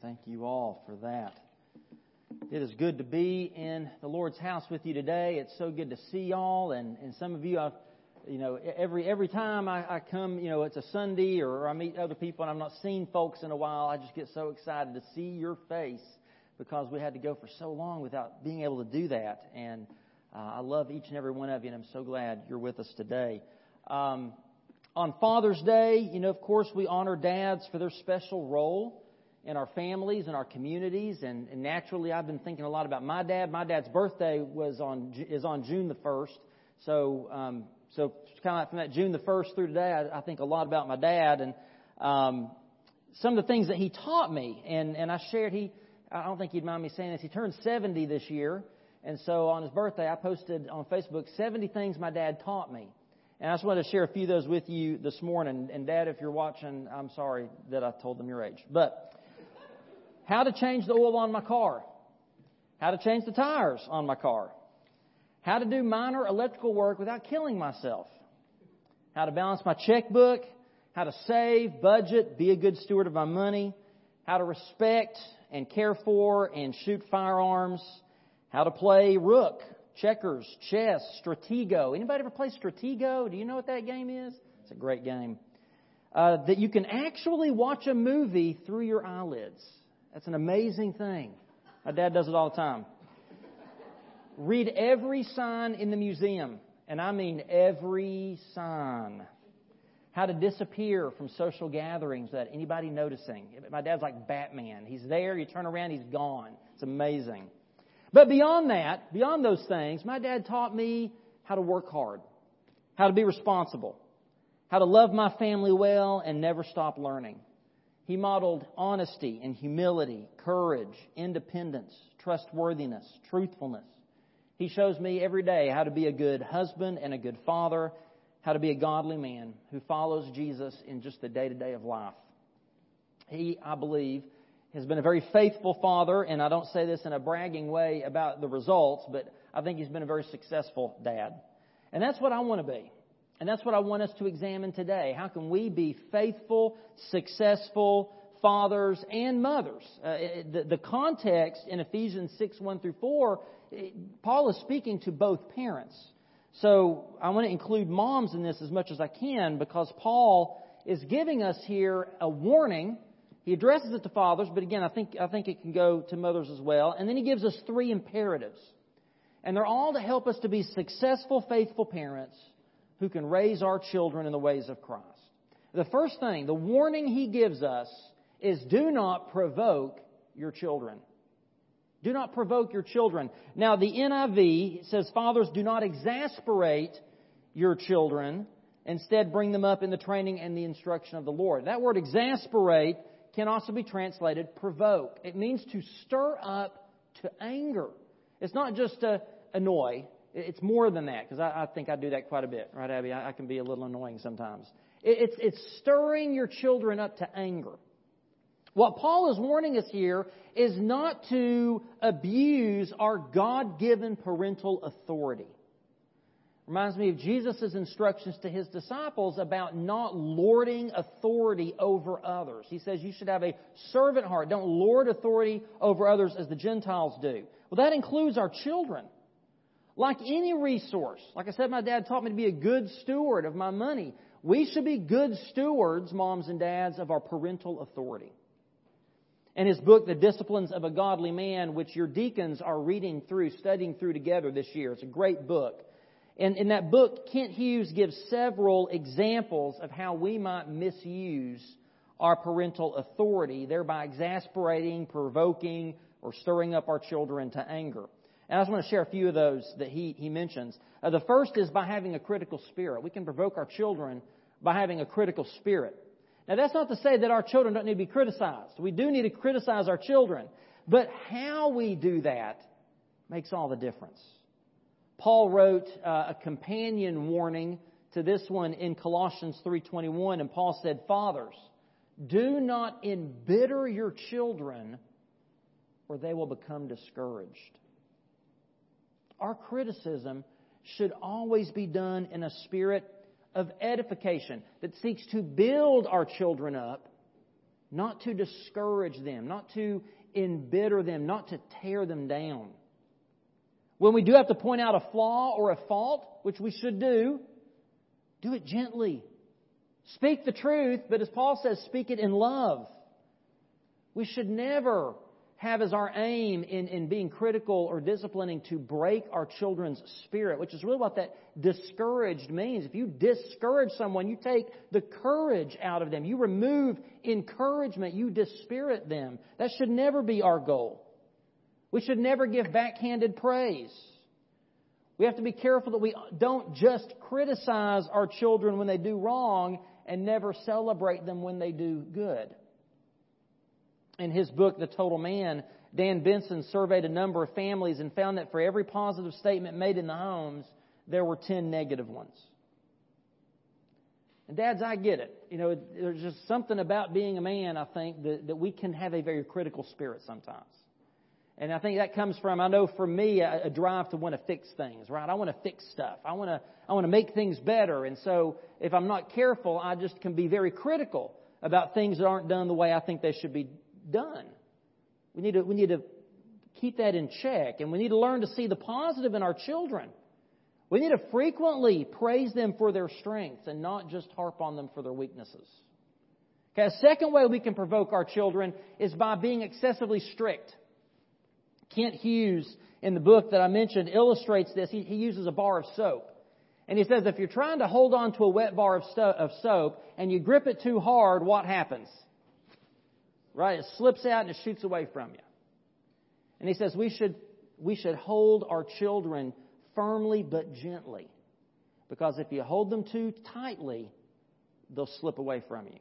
Thank you all for that. It is good to be in the Lord's house with you today. It's so good to see y'all, and, and some of you, I've, you know, every every time I, I come, you know, it's a Sunday or I meet other people and I've not seen folks in a while. I just get so excited to see your face because we had to go for so long without being able to do that. And uh, I love each and every one of you, and I'm so glad you're with us today. Um, on Father's Day, you know, of course, we honor dads for their special role in our families and our communities. And, and naturally, I've been thinking a lot about my dad. My dad's birthday was on is on June the first. So, um, so kind of from that June the first through today, I, I think a lot about my dad and um, some of the things that he taught me. And and I shared he. I don't think he'd mind me saying this. He turned 70 this year, and so on his birthday, I posted on Facebook 70 things my dad taught me. And I just wanted to share a few of those with you this morning. And Dad, if you're watching, I'm sorry that I told them your age. But how to change the oil on my car, how to change the tires on my car, how to do minor electrical work without killing myself, how to balance my checkbook, how to save, budget, be a good steward of my money, how to respect and care for and shoot firearms, how to play rook, checkers, chess, Stratego. Anybody ever play Stratego? Do you know what that game is? It's a great game. Uh, that you can actually watch a movie through your eyelids. That's an amazing thing. My dad does it all the time. Read every sign in the museum, and I mean every sign. How to disappear from social gatherings without anybody noticing. My dad's like Batman. He's there, you turn around, he's gone. It's amazing. But beyond that, beyond those things, my dad taught me how to work hard, how to be responsible, how to love my family well and never stop learning. He modeled honesty and humility, courage, independence, trustworthiness, truthfulness. He shows me every day how to be a good husband and a good father, how to be a godly man who follows Jesus in just the day to day of life. He, I believe, has been a very faithful father, and I don't say this in a bragging way about the results, but I think he's been a very successful dad. And that's what I want to be. And that's what I want us to examine today. How can we be faithful, successful fathers and mothers? Uh, the, the context in Ephesians 6 1 through 4, Paul is speaking to both parents. So I want to include moms in this as much as I can because Paul is giving us here a warning. He addresses it to fathers, but again, I think, I think it can go to mothers as well. And then he gives us three imperatives. And they're all to help us to be successful, faithful parents who can raise our children in the ways of Christ. The first thing, the warning he gives us is do not provoke your children. Do not provoke your children. Now, the NIV says, Fathers, do not exasperate your children. Instead, bring them up in the training and the instruction of the Lord. That word exasperate can also be translated provoke. It means to stir up to anger. It's not just to annoy, it's more than that, because I, I, think I do that quite a bit, right, Abby? I, I can be a little annoying sometimes. It, it's, it's stirring your children up to anger. What Paul is warning us here is not to abuse our God given parental authority. Reminds me of Jesus' instructions to his disciples about not lording authority over others. He says you should have a servant heart. Don't lord authority over others as the Gentiles do. Well, that includes our children. Like any resource, like I said, my dad taught me to be a good steward of my money. We should be good stewards, moms and dads, of our parental authority. And his book, The Disciplines of a Godly Man, which your deacons are reading through, studying through together this year. It's a great book. And in that book, Kent Hughes gives several examples of how we might misuse our parental authority, thereby exasperating, provoking, or stirring up our children to anger. And I just want to share a few of those that he, he mentions. Uh, the first is by having a critical spirit. We can provoke our children by having a critical spirit. Now, that's not to say that our children don't need to be criticized. We do need to criticize our children. But how we do that makes all the difference. Paul wrote uh, a companion warning to this one in Colossians 3:21 and Paul said, "Fathers, do not embitter your children or they will become discouraged." Our criticism should always be done in a spirit of edification that seeks to build our children up not to discourage them, not to embitter them, not to tear them down. When we do have to point out a flaw or a fault, which we should do, do it gently. Speak the truth, but as Paul says, speak it in love. We should never have as our aim in, in being critical or disciplining to break our children's spirit, which is really what that discouraged means. If you discourage someone, you take the courage out of them. You remove encouragement. You dispirit them. That should never be our goal. We should never give backhanded praise. We have to be careful that we don't just criticize our children when they do wrong and never celebrate them when they do good. In his book, The Total Man, Dan Benson surveyed a number of families and found that for every positive statement made in the homes, there were 10 negative ones. And dads, I get it. You know, there's just something about being a man, I think, that, that we can have a very critical spirit sometimes. And I think that comes from, I know for me, a, a drive to want to fix things, right? I want to fix stuff. I want to, I want to make things better. And so if I'm not careful, I just can be very critical about things that aren't done the way I think they should be done. We need to, we need to keep that in check, and we need to learn to see the positive in our children. We need to frequently praise them for their strengths and not just harp on them for their weaknesses. Okay, a second way we can provoke our children is by being excessively strict. Kent Hughes, in the book that I mentioned, illustrates this. He, he uses a bar of soap. And he says if you're trying to hold on to a wet bar of, sto- of soap and you grip it too hard, what happens? Right? It slips out and it shoots away from you. And he says we should, we should hold our children firmly but gently. Because if you hold them too tightly, they'll slip away from you.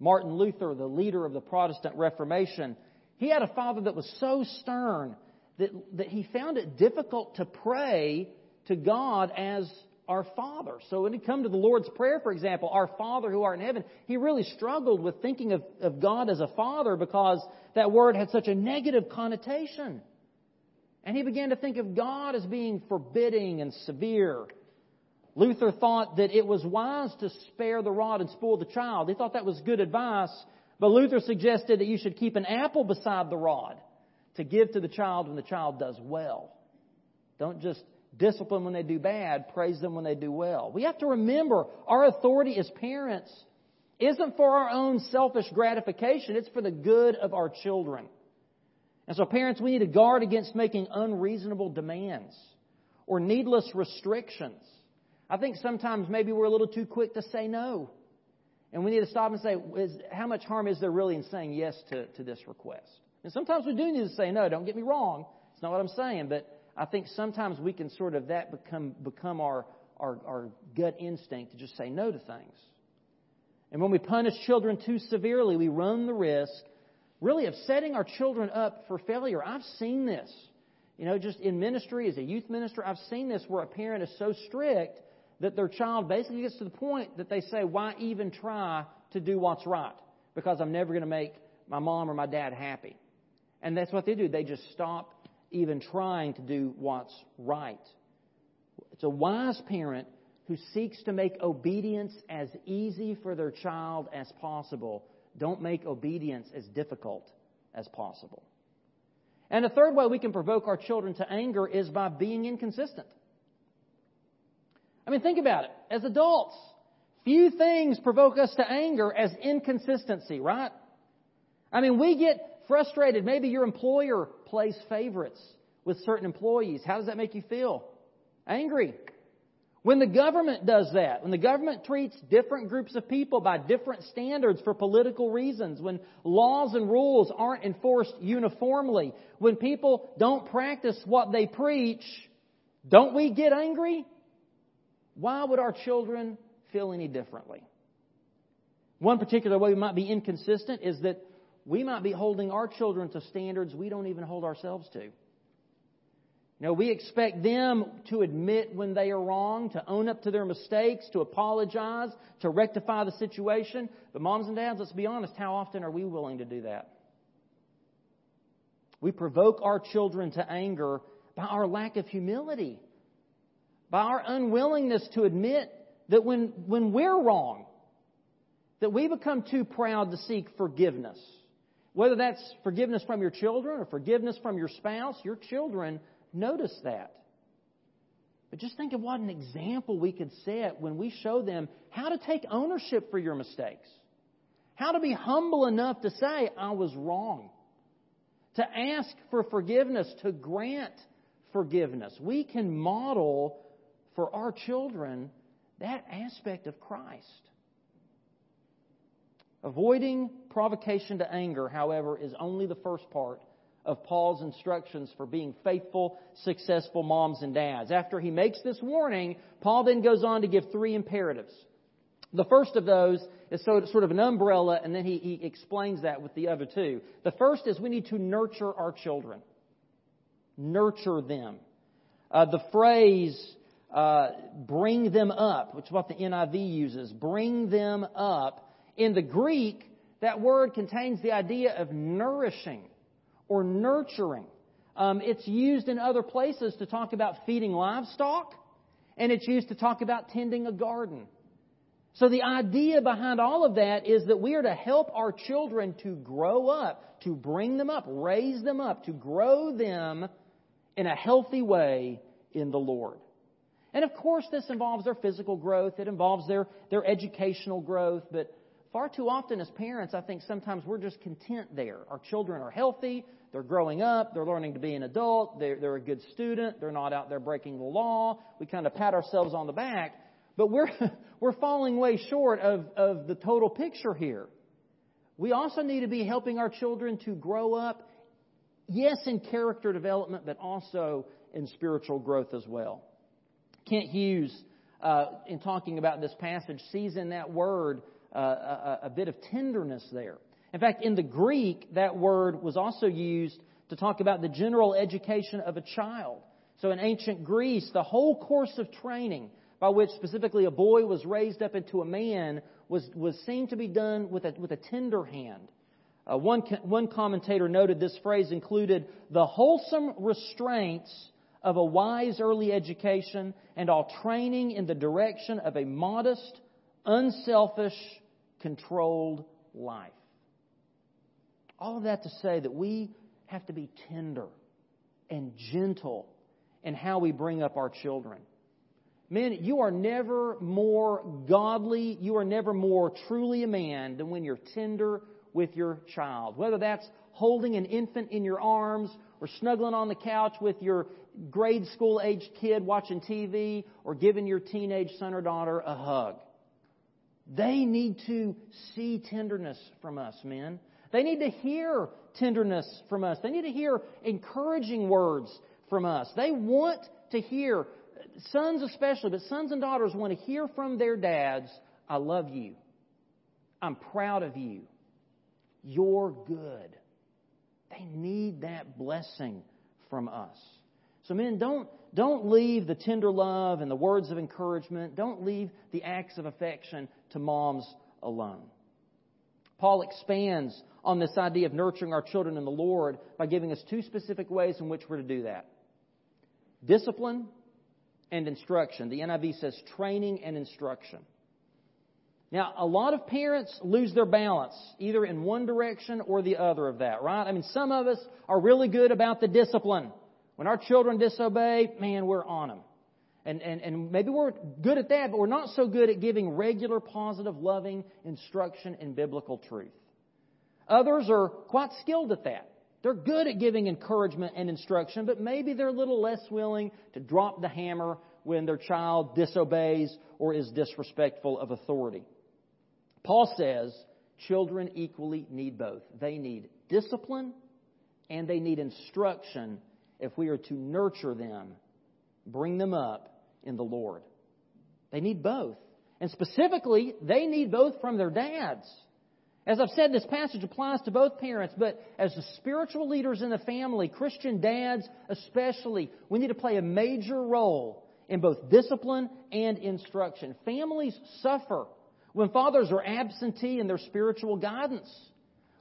Martin Luther, the leader of the Protestant Reformation, he had a father that was so stern that, that he found it difficult to pray to God as our Father. So when he come to the Lord's Prayer, for example, our Father who art in heaven, he really struggled with thinking of, of God as a Father because that word had such a negative connotation. And he began to think of God as being forbidding and severe. Luther thought that it was wise to spare the rod and spoil the child. He thought that was good advice, but Luther suggested that you should keep an apple beside the rod to give to the child when the child does well. Don't just discipline when they do bad, praise them when they do well. We have to remember our authority as parents isn't for our own selfish gratification, it's for the good of our children. And so, parents, we need to guard against making unreasonable demands or needless restrictions. I think sometimes maybe we're a little too quick to say no. And we need to stop and say, is, how much harm is there really in saying yes to, to this request? And sometimes we do need to say no, don't get me wrong. It's not what I'm saying, but I think sometimes we can sort of that become become our, our, our gut instinct to just say no to things. And when we punish children too severely, we run the risk, really, of setting our children up for failure. I've seen this. You know, just in ministry, as a youth minister, I've seen this where a parent is so strict that their child basically gets to the point that they say, why even try to do what's right? Because I'm never going to make my mom or my dad happy. And that's what they do. They just stop even trying to do what's right. It's a wise parent who seeks to make obedience as easy for their child as possible. Don't make obedience as difficult as possible. And the third way we can provoke our children to anger is by being inconsistent. I mean, think about it. As adults, few things provoke us to anger as inconsistency, right? I mean, we get frustrated. Maybe your employer plays favorites with certain employees. How does that make you feel? Angry. When the government does that, when the government treats different groups of people by different standards for political reasons, when laws and rules aren't enforced uniformly, when people don't practice what they preach, don't we get angry? Why would our children feel any differently? One particular way we might be inconsistent is that we might be holding our children to standards we don't even hold ourselves to. You know, we expect them to admit when they are wrong, to own up to their mistakes, to apologize, to rectify the situation. But moms and dads, let's be honest, how often are we willing to do that? We provoke our children to anger by our lack of humility, by our unwillingness to admit that when, when we're wrong, that we become too proud to seek forgiveness. Whether that's forgiveness from your children or forgiveness from your spouse, your children notice that. But just think of what an example we could set when we show them how to take ownership for your mistakes. How to be humble enough to say, I was wrong. To ask for forgiveness, to grant forgiveness. We can model for our children that aspect of Christ. Avoiding provocation to anger, however, is only the first part of Paul's instructions for being faithful, successful moms and dads. After he makes this warning, Paul then goes on to give three imperatives. The first of those is sort of an umbrella, and then he, he explains that with the other two. The first is we need to nurture our children. Nurture them. Uh, the phrase, uh, bring them up, which is what the NIV uses, bring them up, in the Greek, that word contains the idea of nourishing or nurturing. Um, it's used in other places to talk about feeding livestock, and it's used to talk about tending a garden. So the idea behind all of that is that we are to help our children to grow up, to bring them up, raise them up, to grow them in a healthy way in the Lord. And of course, this involves their physical growth, it involves their, their educational growth, but far too often as parents, I think sometimes we're just content there. Our children are healthy, they're growing up, they're learning to be an adult, they're, they're a good student, they're not out there breaking the law. We kind of pat ourselves on the back, but we're, we're falling way short of, of the total picture here. We also need to be helping our children to grow up, yes, in character development, but also in spiritual growth as well. Kent Hughes, uh, in talking about this passage, sees in that word uh, a, a bit of tenderness there. In fact, in the Greek, that word was also used to talk about the general education of a child. So in ancient Greece, the whole course of training by which specifically a boy was raised up into a man was, was seen to be done with a, with a tender hand. Uh, one, one commentator noted this phrase included the wholesome restraints of a wise early education and all training in the direction of a modest, unselfish, controlled life. All of that to say that we have to be tender and gentle in how we bring up our children. Men, you are never more godly, you are never more truly a man than when you're tender with your child. Whether that's holding an infant in your arms or snuggling on the couch with your grade school aged kid watching TV or giving your teenage son or daughter a hug. They need to see tenderness from us, men. They need to hear tenderness from us. They need to hear encouraging words from us. They want to hear, sons especially, but sons and daughters want to hear from their dads, I love you. I'm proud of you. You're good. They need that blessing from us. So, men, don't, don't leave the tender love and the words of encouragement, don't leave the acts of affection to moms alone. Paul expands on this idea of nurturing our children in the Lord by giving us two specific ways in which we're to do that discipline and instruction. The NIV says training and instruction. Now, a lot of parents lose their balance, either in one direction or the other of that, right? I mean, some of us are really good about the discipline. When our children disobey, man, we're on them. And, and, and maybe we're good at that, but we're not so good at giving regular, positive, loving instruction in biblical truth. Others are quite skilled at that. They're good at giving encouragement and instruction, but maybe they're a little less willing to drop the hammer when their child disobeys or is disrespectful of authority. Paul says children equally need both. They need discipline and they need instruction if we are to nurture them, bring them up in the Lord. They need both. And specifically, they need both from their dads. As I've said, this passage applies to both parents, but as the spiritual leaders in the family, Christian dads especially, we need to play a major role in both discipline and instruction. Families suffer when fathers are absentee in their spiritual guidance.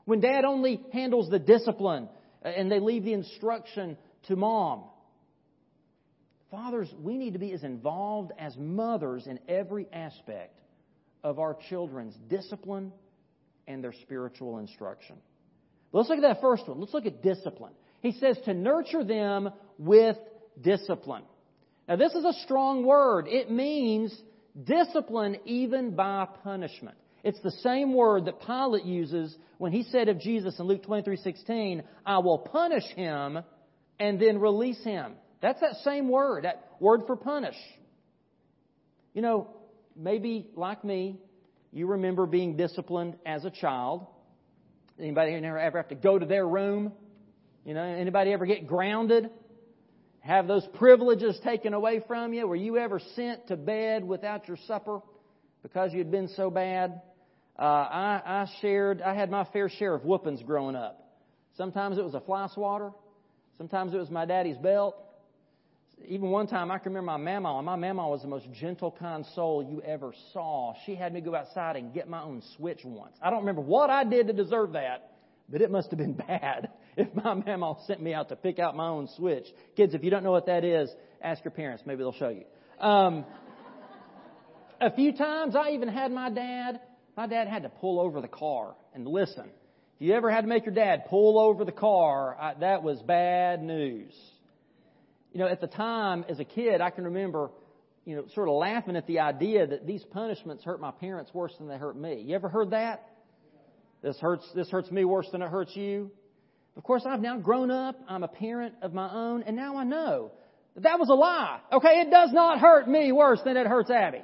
When dad only handles the discipline uh, and they leave the instruction to mom. Fathers, we need to be as involved as mothers in every aspect of our children's discipline and their spiritual instruction. let's look at that first one. Let's look at discipline. He says to nurture them with discipline. Now, this is a strong word. It means discipline even by punishment. It's the same word that Pilate uses when he said of Jesus in Luke 23:16, "I will punish him and then release him." That's that same word, that word for punish. You know, maybe like me, you remember being disciplined as a child. Anybody ever have to go to their room? You know, anybody ever get grounded? Have those privileges taken away from you? Were you ever sent to bed without your supper because you had been so bad? Uh, I, I shared, I had my fair share of whoopings growing up. Sometimes it was a fly swatter. Sometimes it was my daddy's belt. Even one time, I can remember my mama, and my mama was the most gentle, kind soul you ever saw. She had me go outside and get my own switch once. I don't remember what I did to deserve that, but it must have been bad if my mama sent me out to pick out my own switch. Kids, if you don't know what that is, ask your parents. Maybe they'll show you. Um, a few times, I even had my dad my dad had to pull over the car and listen. You ever had to make your dad pull over the car, I, that was bad news. You know, at the time, as a kid, I can remember, you know, sort of laughing at the idea that these punishments hurt my parents worse than they hurt me. You ever heard that? This hurts, this hurts me worse than it hurts you. Of course, I've now grown up. I'm a parent of my own, and now I know that that was a lie. Okay, it does not hurt me worse than it hurts Abby.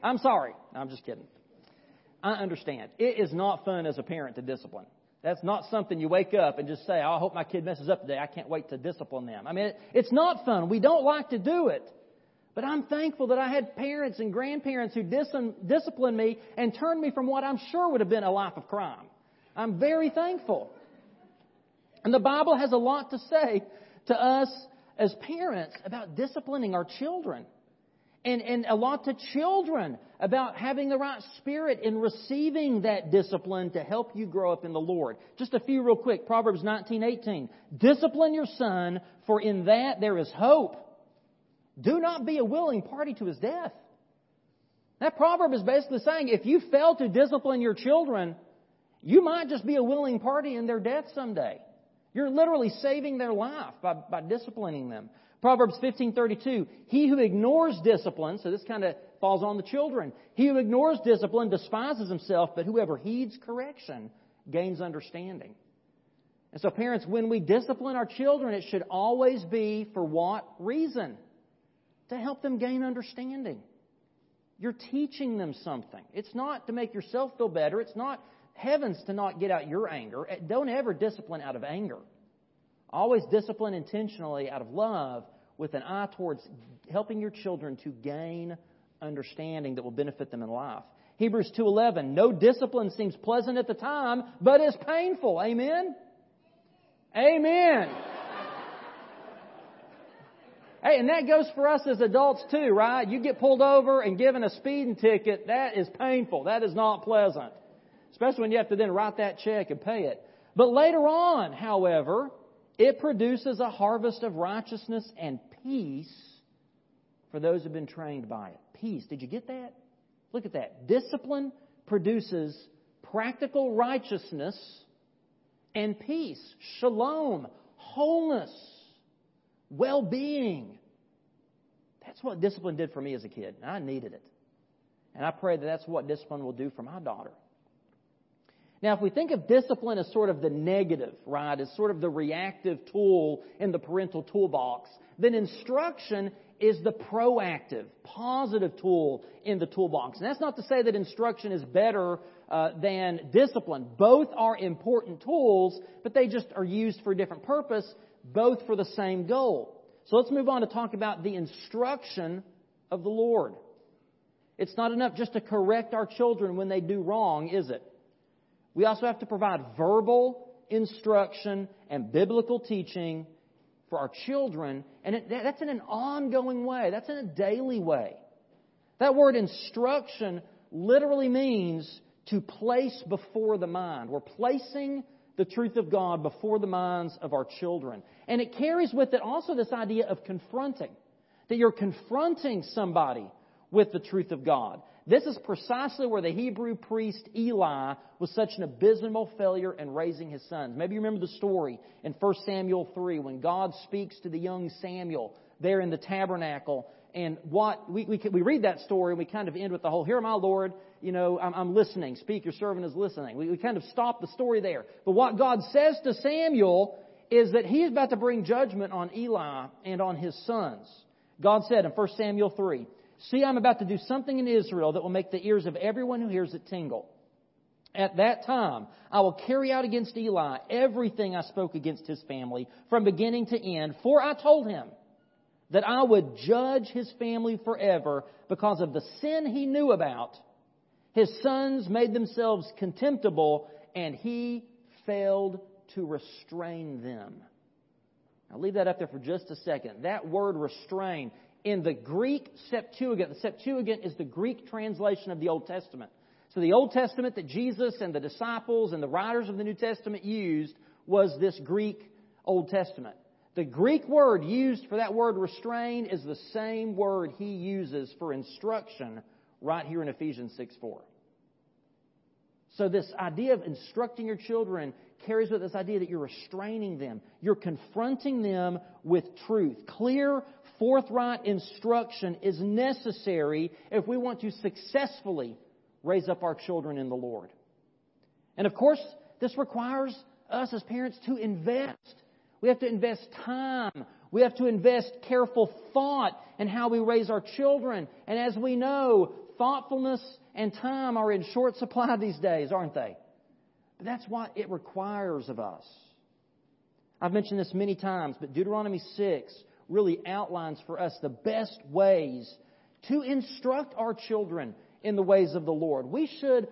I'm sorry. I'm just kidding. I understand. It is not fun as a parent to discipline. That's not something you wake up and just say, oh, I hope my kid messes up today. I can't wait to discipline them. I mean, it, it's not fun. We don't like to do it. But I'm thankful that I had parents and grandparents who dis- disciplined me and turned me from what I'm sure would have been a life of crime. I'm very thankful. And the Bible has a lot to say to us as parents about disciplining our children and, and a lot to children about having the right spirit in receiving that discipline to help you grow up in the Lord. Just a few real quick. Proverbs 19:18. Discipline your son, for in that there is hope. Do not be a willing party to his death. That proverb is basically saying if you fail to discipline your children, you might just be a willing party in their death someday. You're literally saving their life by, by disciplining them. Proverbs 15:32, he who ignores discipline, so this kind of falls on the children. He who ignores discipline despises himself, but whoever heeds correction gains understanding. And so parents, when we discipline our children, it should always be for what reason? To help them gain understanding. You're teaching them something. It's not to make yourself feel better. It's not heavens to not get out your anger. Don't ever discipline out of anger. Always discipline intentionally out of love with an eye towards helping your children to gain understanding that will benefit them in life. Hebrews 2:11 No discipline seems pleasant at the time, but is painful. Amen. Amen. Hey, and that goes for us as adults too, right? You get pulled over and given a speeding ticket, that is painful. That is not pleasant. Especially when you have to then write that check and pay it. But later on, however, it produces a harvest of righteousness and peace for those who've been trained by it. Peace. Did you get that? Look at that. Discipline produces practical righteousness and peace, shalom, wholeness, well being. That's what discipline did for me as a kid. and I needed it. And I pray that that's what discipline will do for my daughter. Now, if we think of discipline as sort of the negative, right, as sort of the reactive tool in the parental toolbox, then instruction is the proactive, positive tool in the toolbox. And that's not to say that instruction is better uh, than discipline. Both are important tools, but they just are used for a different purpose, both for the same goal. So let's move on to talk about the instruction of the Lord. It's not enough just to correct our children when they do wrong, is it? We also have to provide verbal instruction and biblical teaching for our children, and it, that's in an ongoing way. That's in a daily way. That word instruction literally means to place before the mind. We're placing the truth of God before the minds of our children. And it carries with it also this idea of confronting. That you're confronting somebody with the truth of God. This is precisely where the Hebrew priest Eli was such an abysmal failure in raising his sons. Maybe you remember the story in 1 Samuel 3 when God speaks to the young Samuel there in the tabernacle. And what we, we, we read that story and we kind of end with the whole, Here, my Lord, you know, I'm, I'm listening. Speak, your servant is listening. We, we kind of stop the story there. But what God says to Samuel is that he's about to bring judgment on Eli and on his sons. God said in 1 Samuel 3, See, I'm about to do something in Israel that will make the ears of everyone who hears it tingle. At that time, I will carry out against Eli everything I spoke against his family from beginning to end, for I told him that I would judge his family forever because of the sin he knew about. His sons made themselves contemptible, and he failed to restrain them. I'll leave that up there for just a second. That word restrain in the Greek Septuagint. The Septuagint is the Greek translation of the Old Testament. So the Old Testament that Jesus and the disciples and the writers of the New Testament used was this Greek Old Testament. The Greek word used for that word restrain is the same word he uses for instruction right here in Ephesians 6 4. So this idea of instructing your children carries with this idea that you're restraining them. You're confronting them with truth. Clear, forthright instruction is necessary if we want to successfully raise up our children in the Lord. And of course, this requires us as parents to invest. We have to invest time. We have to invest careful thought in how we raise our children. And as we know, thoughtfulness and time are in short supply these days, aren't they? But that's what it requires of us. I've mentioned this many times, but Deuteronomy 6 really outlines for us the best ways to instruct our children in the ways of the Lord. We should,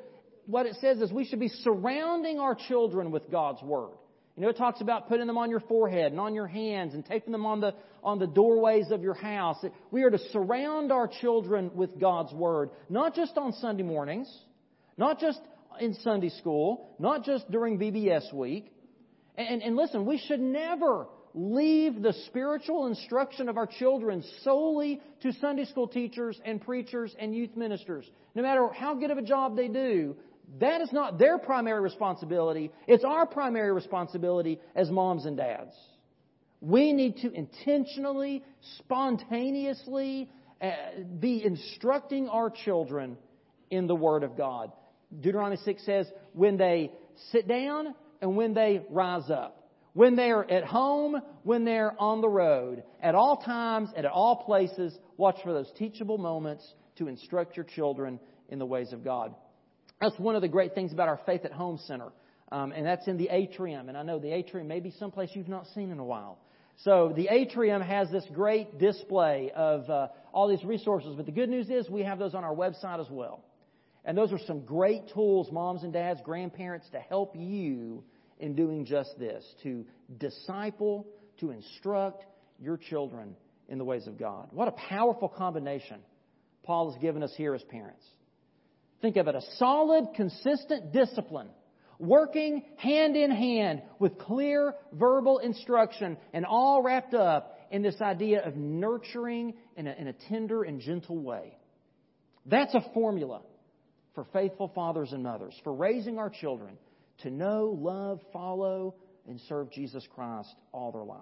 what it says is we should be surrounding our children with God's Word. You know, it talks about putting them on your forehead and on your hands and taping them on the, on the doorways of your house. We are to surround our children with God's Word, not just on Sunday mornings, not just in Sunday school, not just during VBS week. And, and listen, we should never leave the spiritual instruction of our children solely to Sunday school teachers and preachers and youth ministers. No matter how good of a job they do, that is not their primary responsibility. It's our primary responsibility as moms and dads. We need to intentionally, spontaneously uh, be instructing our children in the Word of God. Deuteronomy 6 says, when they sit down and when they rise up when they're at home, when they're on the road, at all times and at all places, watch for those teachable moments to instruct your children in the ways of God. That's one of the great things about our Faith at Home Center. Um, and that's in the atrium. And I know the atrium may be someplace you've not seen in a while. So the atrium has this great display of uh, all these resources. But the good news is we have those on our website as well. And those are some great tools, moms and dads, grandparents, to help you in doing just this to disciple, to instruct your children in the ways of God. What a powerful combination Paul has given us here as parents. Think of it a solid, consistent discipline working hand in hand with clear verbal instruction and all wrapped up in this idea of nurturing in a, in a tender and gentle way. That's a formula for faithful fathers and mothers, for raising our children to know, love, follow, and serve Jesus Christ all their life.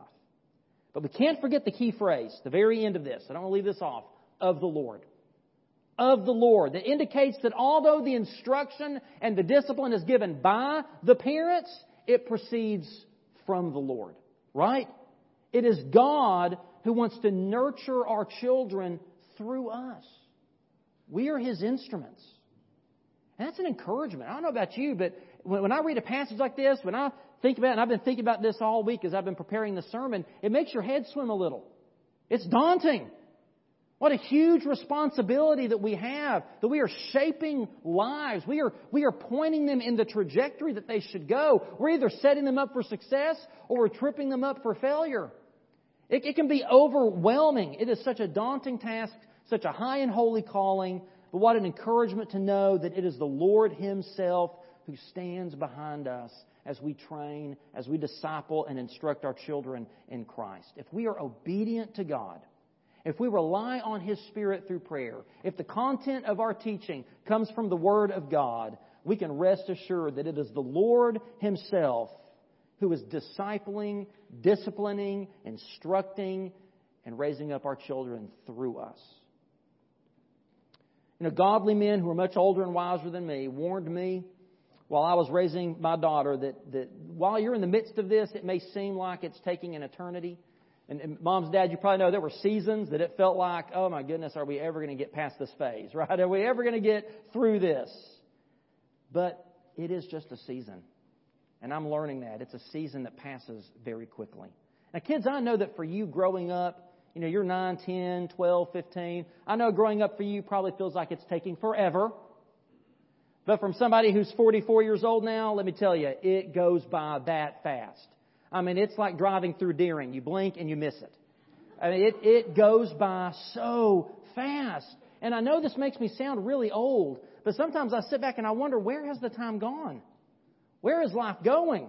But we can't forget the key phrase, the very end of this. I don't want to leave this off. Of the Lord. Of the Lord. That indicates that although the instruction and the discipline is given by the parents, it proceeds from the Lord. Right? It is God who wants to nurture our children through us. We are His instruments. And that's an encouragement. I don't know about you, but when I read a passage like this, when I think about it, and I've been thinking about this all week as I've been preparing the sermon, it makes your head swim a little. It's daunting. What a huge responsibility that we have, that we are shaping lives. We are, we are pointing them in the trajectory that they should go. We're either setting them up for success or we're tripping them up for failure. It, it can be overwhelming. It is such a daunting task, such a high and holy calling, but what an encouragement to know that it is the Lord Himself who stands behind us as we train, as we disciple and instruct our children in Christ. If we are obedient to God if we rely on His Spirit through prayer, if the content of our teaching comes from the Word of God, we can rest assured that it is the Lord Himself who is discipling, disciplining, instructing, and raising up our children through us. You know, godly men who are much older and wiser than me warned me while I was raising my daughter that, that while you're in the midst of this, it may seem like it's taking an eternity. And, and moms, dad, you probably know there were seasons that it felt like, oh my goodness, are we ever going to get past this phase, right? Are we ever going to get through this? But it is just a season. And I'm learning that. It's a season that passes very quickly. Now, kids, I know that for you growing up, you know, you're 9, 10, 12, 15. I know growing up for you probably feels like it's taking forever. But from somebody who's 44 years old now, let me tell you, it goes by that fast. I mean, it's like driving through Dearing. You blink and you miss it. I mean, it, it goes by so fast. And I know this makes me sound really old, but sometimes I sit back and I wonder, where has the time gone? Where is life going?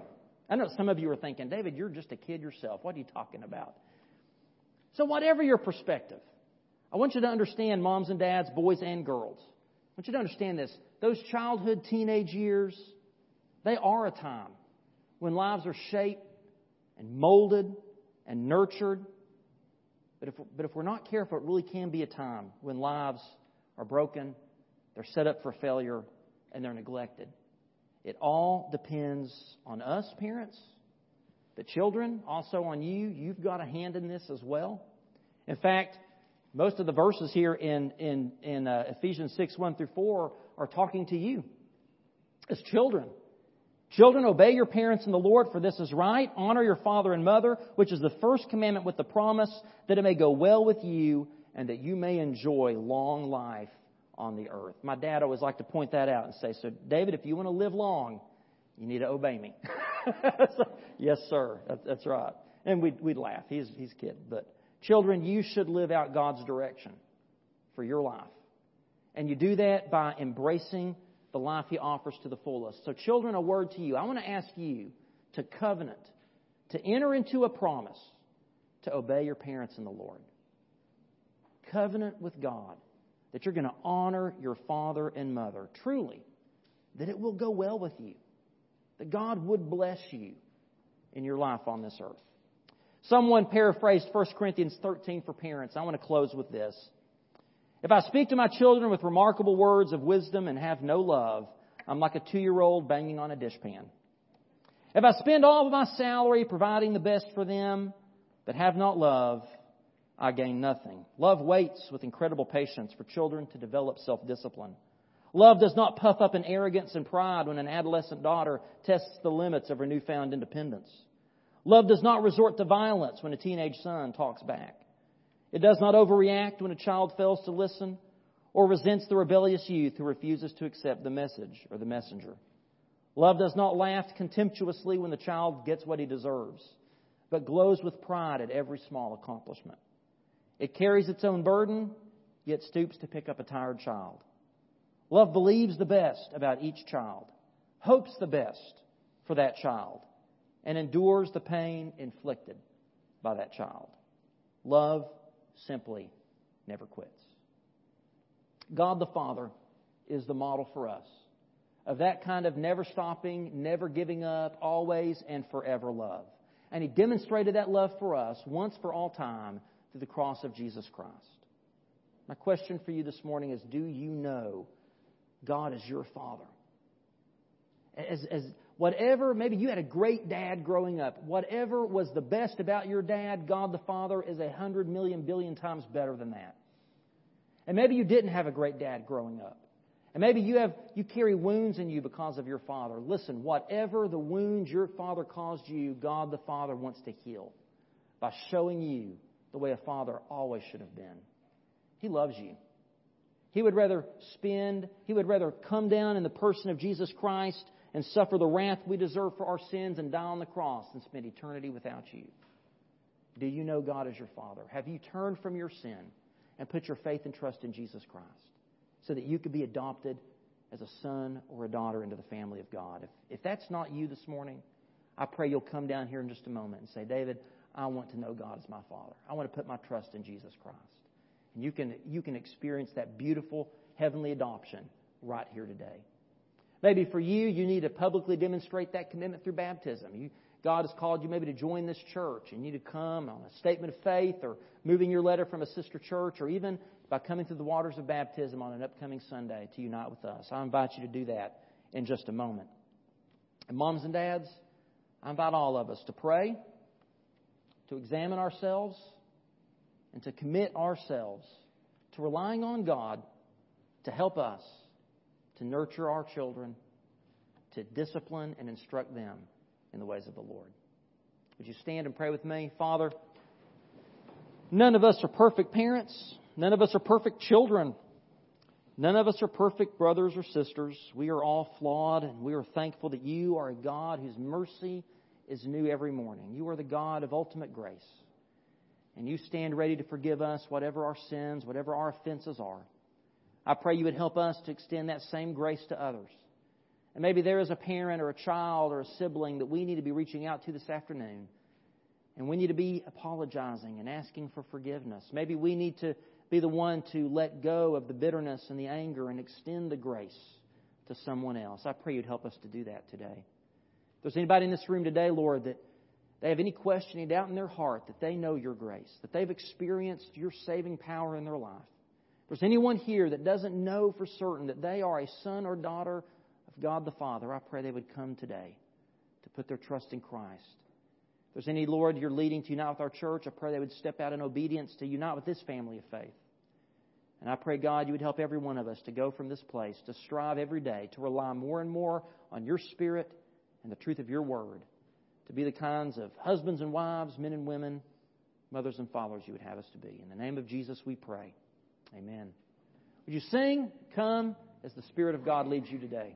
I know some of you are thinking, David, you're just a kid yourself. What are you talking about? So, whatever your perspective, I want you to understand, moms and dads, boys and girls. I want you to understand this. Those childhood, teenage years, they are a time when lives are shaped and molded and nurtured. But if, but if we're not careful, it really can be a time when lives are broken, they're set up for failure, and they're neglected. It all depends on us, parents, the children, also on you. You've got a hand in this as well. In fact, most of the verses here in, in, in uh, Ephesians 6 1 through 4 are talking to you as children. Children, obey your parents in the Lord, for this is right. Honor your father and mother, which is the first commandment with the promise that it may go well with you and that you may enjoy long life on the earth. My dad always liked to point that out and say, So, David, if you want to live long, you need to obey me. so, yes, sir. That's, that's right. And we'd, we'd laugh. He's, he's a kid. But children, you should live out God's direction for your life. And you do that by embracing the life He offers to the fullest. So, children, a word to you. I want to ask you to covenant, to enter into a promise to obey your parents in the Lord. Covenant with God that you're going to honor your father and mother. Truly, that it will go well with you that God would bless you in your life on this earth. Someone paraphrased 1 Corinthians 13 for parents. I want to close with this. If I speak to my children with remarkable words of wisdom and have no love, I'm like a two year old banging on a dishpan. If I spend all of my salary providing the best for them, but have not love, I gain nothing. Love waits with incredible patience for children to develop self discipline. Love does not puff up in arrogance and pride when an adolescent daughter tests the limits of her newfound independence. Love does not resort to violence when a teenage son talks back. It does not overreact when a child fails to listen or resents the rebellious youth who refuses to accept the message or the messenger. Love does not laugh contemptuously when the child gets what he deserves, but glows with pride at every small accomplishment. It carries its own burden, yet stoops to pick up a tired child. Love believes the best about each child, hopes the best for that child, and endures the pain inflicted by that child. Love simply never quits. God the Father is the model for us of that kind of never stopping, never giving up, always and forever love. And He demonstrated that love for us once for all time through the cross of Jesus Christ. My question for you this morning is Do you know God is your father. As, as whatever, maybe you had a great dad growing up. Whatever was the best about your dad, God the Father is a hundred million billion times better than that. And maybe you didn't have a great dad growing up. And maybe you have you carry wounds in you because of your father. Listen, whatever the wounds your father caused you, God the Father wants to heal by showing you the way a father always should have been. He loves you. He would rather spend, he would rather come down in the person of Jesus Christ and suffer the wrath we deserve for our sins and die on the cross and spend eternity without you. Do you know God as your Father? Have you turned from your sin and put your faith and trust in Jesus Christ so that you could be adopted as a son or a daughter into the family of God? If, if that's not you this morning, I pray you'll come down here in just a moment and say, David, I want to know God as my Father. I want to put my trust in Jesus Christ. And you can, you can experience that beautiful heavenly adoption right here today. Maybe for you, you need to publicly demonstrate that commitment through baptism. You, God has called you maybe to join this church. And you need to come on a statement of faith or moving your letter from a sister church or even by coming through the waters of baptism on an upcoming Sunday to unite with us. I invite you to do that in just a moment. And moms and dads, I invite all of us to pray, to examine ourselves, and to commit ourselves to relying on God to help us to nurture our children, to discipline and instruct them in the ways of the Lord. Would you stand and pray with me? Father, none of us are perfect parents. None of us are perfect children. None of us are perfect brothers or sisters. We are all flawed, and we are thankful that you are a God whose mercy is new every morning. You are the God of ultimate grace. And you stand ready to forgive us whatever our sins, whatever our offenses are. I pray you would help us to extend that same grace to others. And maybe there is a parent or a child or a sibling that we need to be reaching out to this afternoon. And we need to be apologizing and asking for forgiveness. Maybe we need to be the one to let go of the bitterness and the anger and extend the grace to someone else. I pray you'd help us to do that today. If there's anybody in this room today, Lord, that they have any question, any doubt in their heart that they know your grace, that they've experienced your saving power in their life, if there's anyone here that doesn't know for certain that they are a son or daughter of God the Father, I pray they would come today to put their trust in Christ. If there's any, Lord, you're leading to unite with our church, I pray they would step out in obedience to unite with this family of faith. And I pray, God, you would help every one of us to go from this place, to strive every day, to rely more and more on your Spirit and the truth of your word, to be the kinds of husbands and wives, men and women, mothers and fathers you would have us to be. In the name of Jesus we pray. Amen. Would you sing, Come, as the Spirit of God leads you today?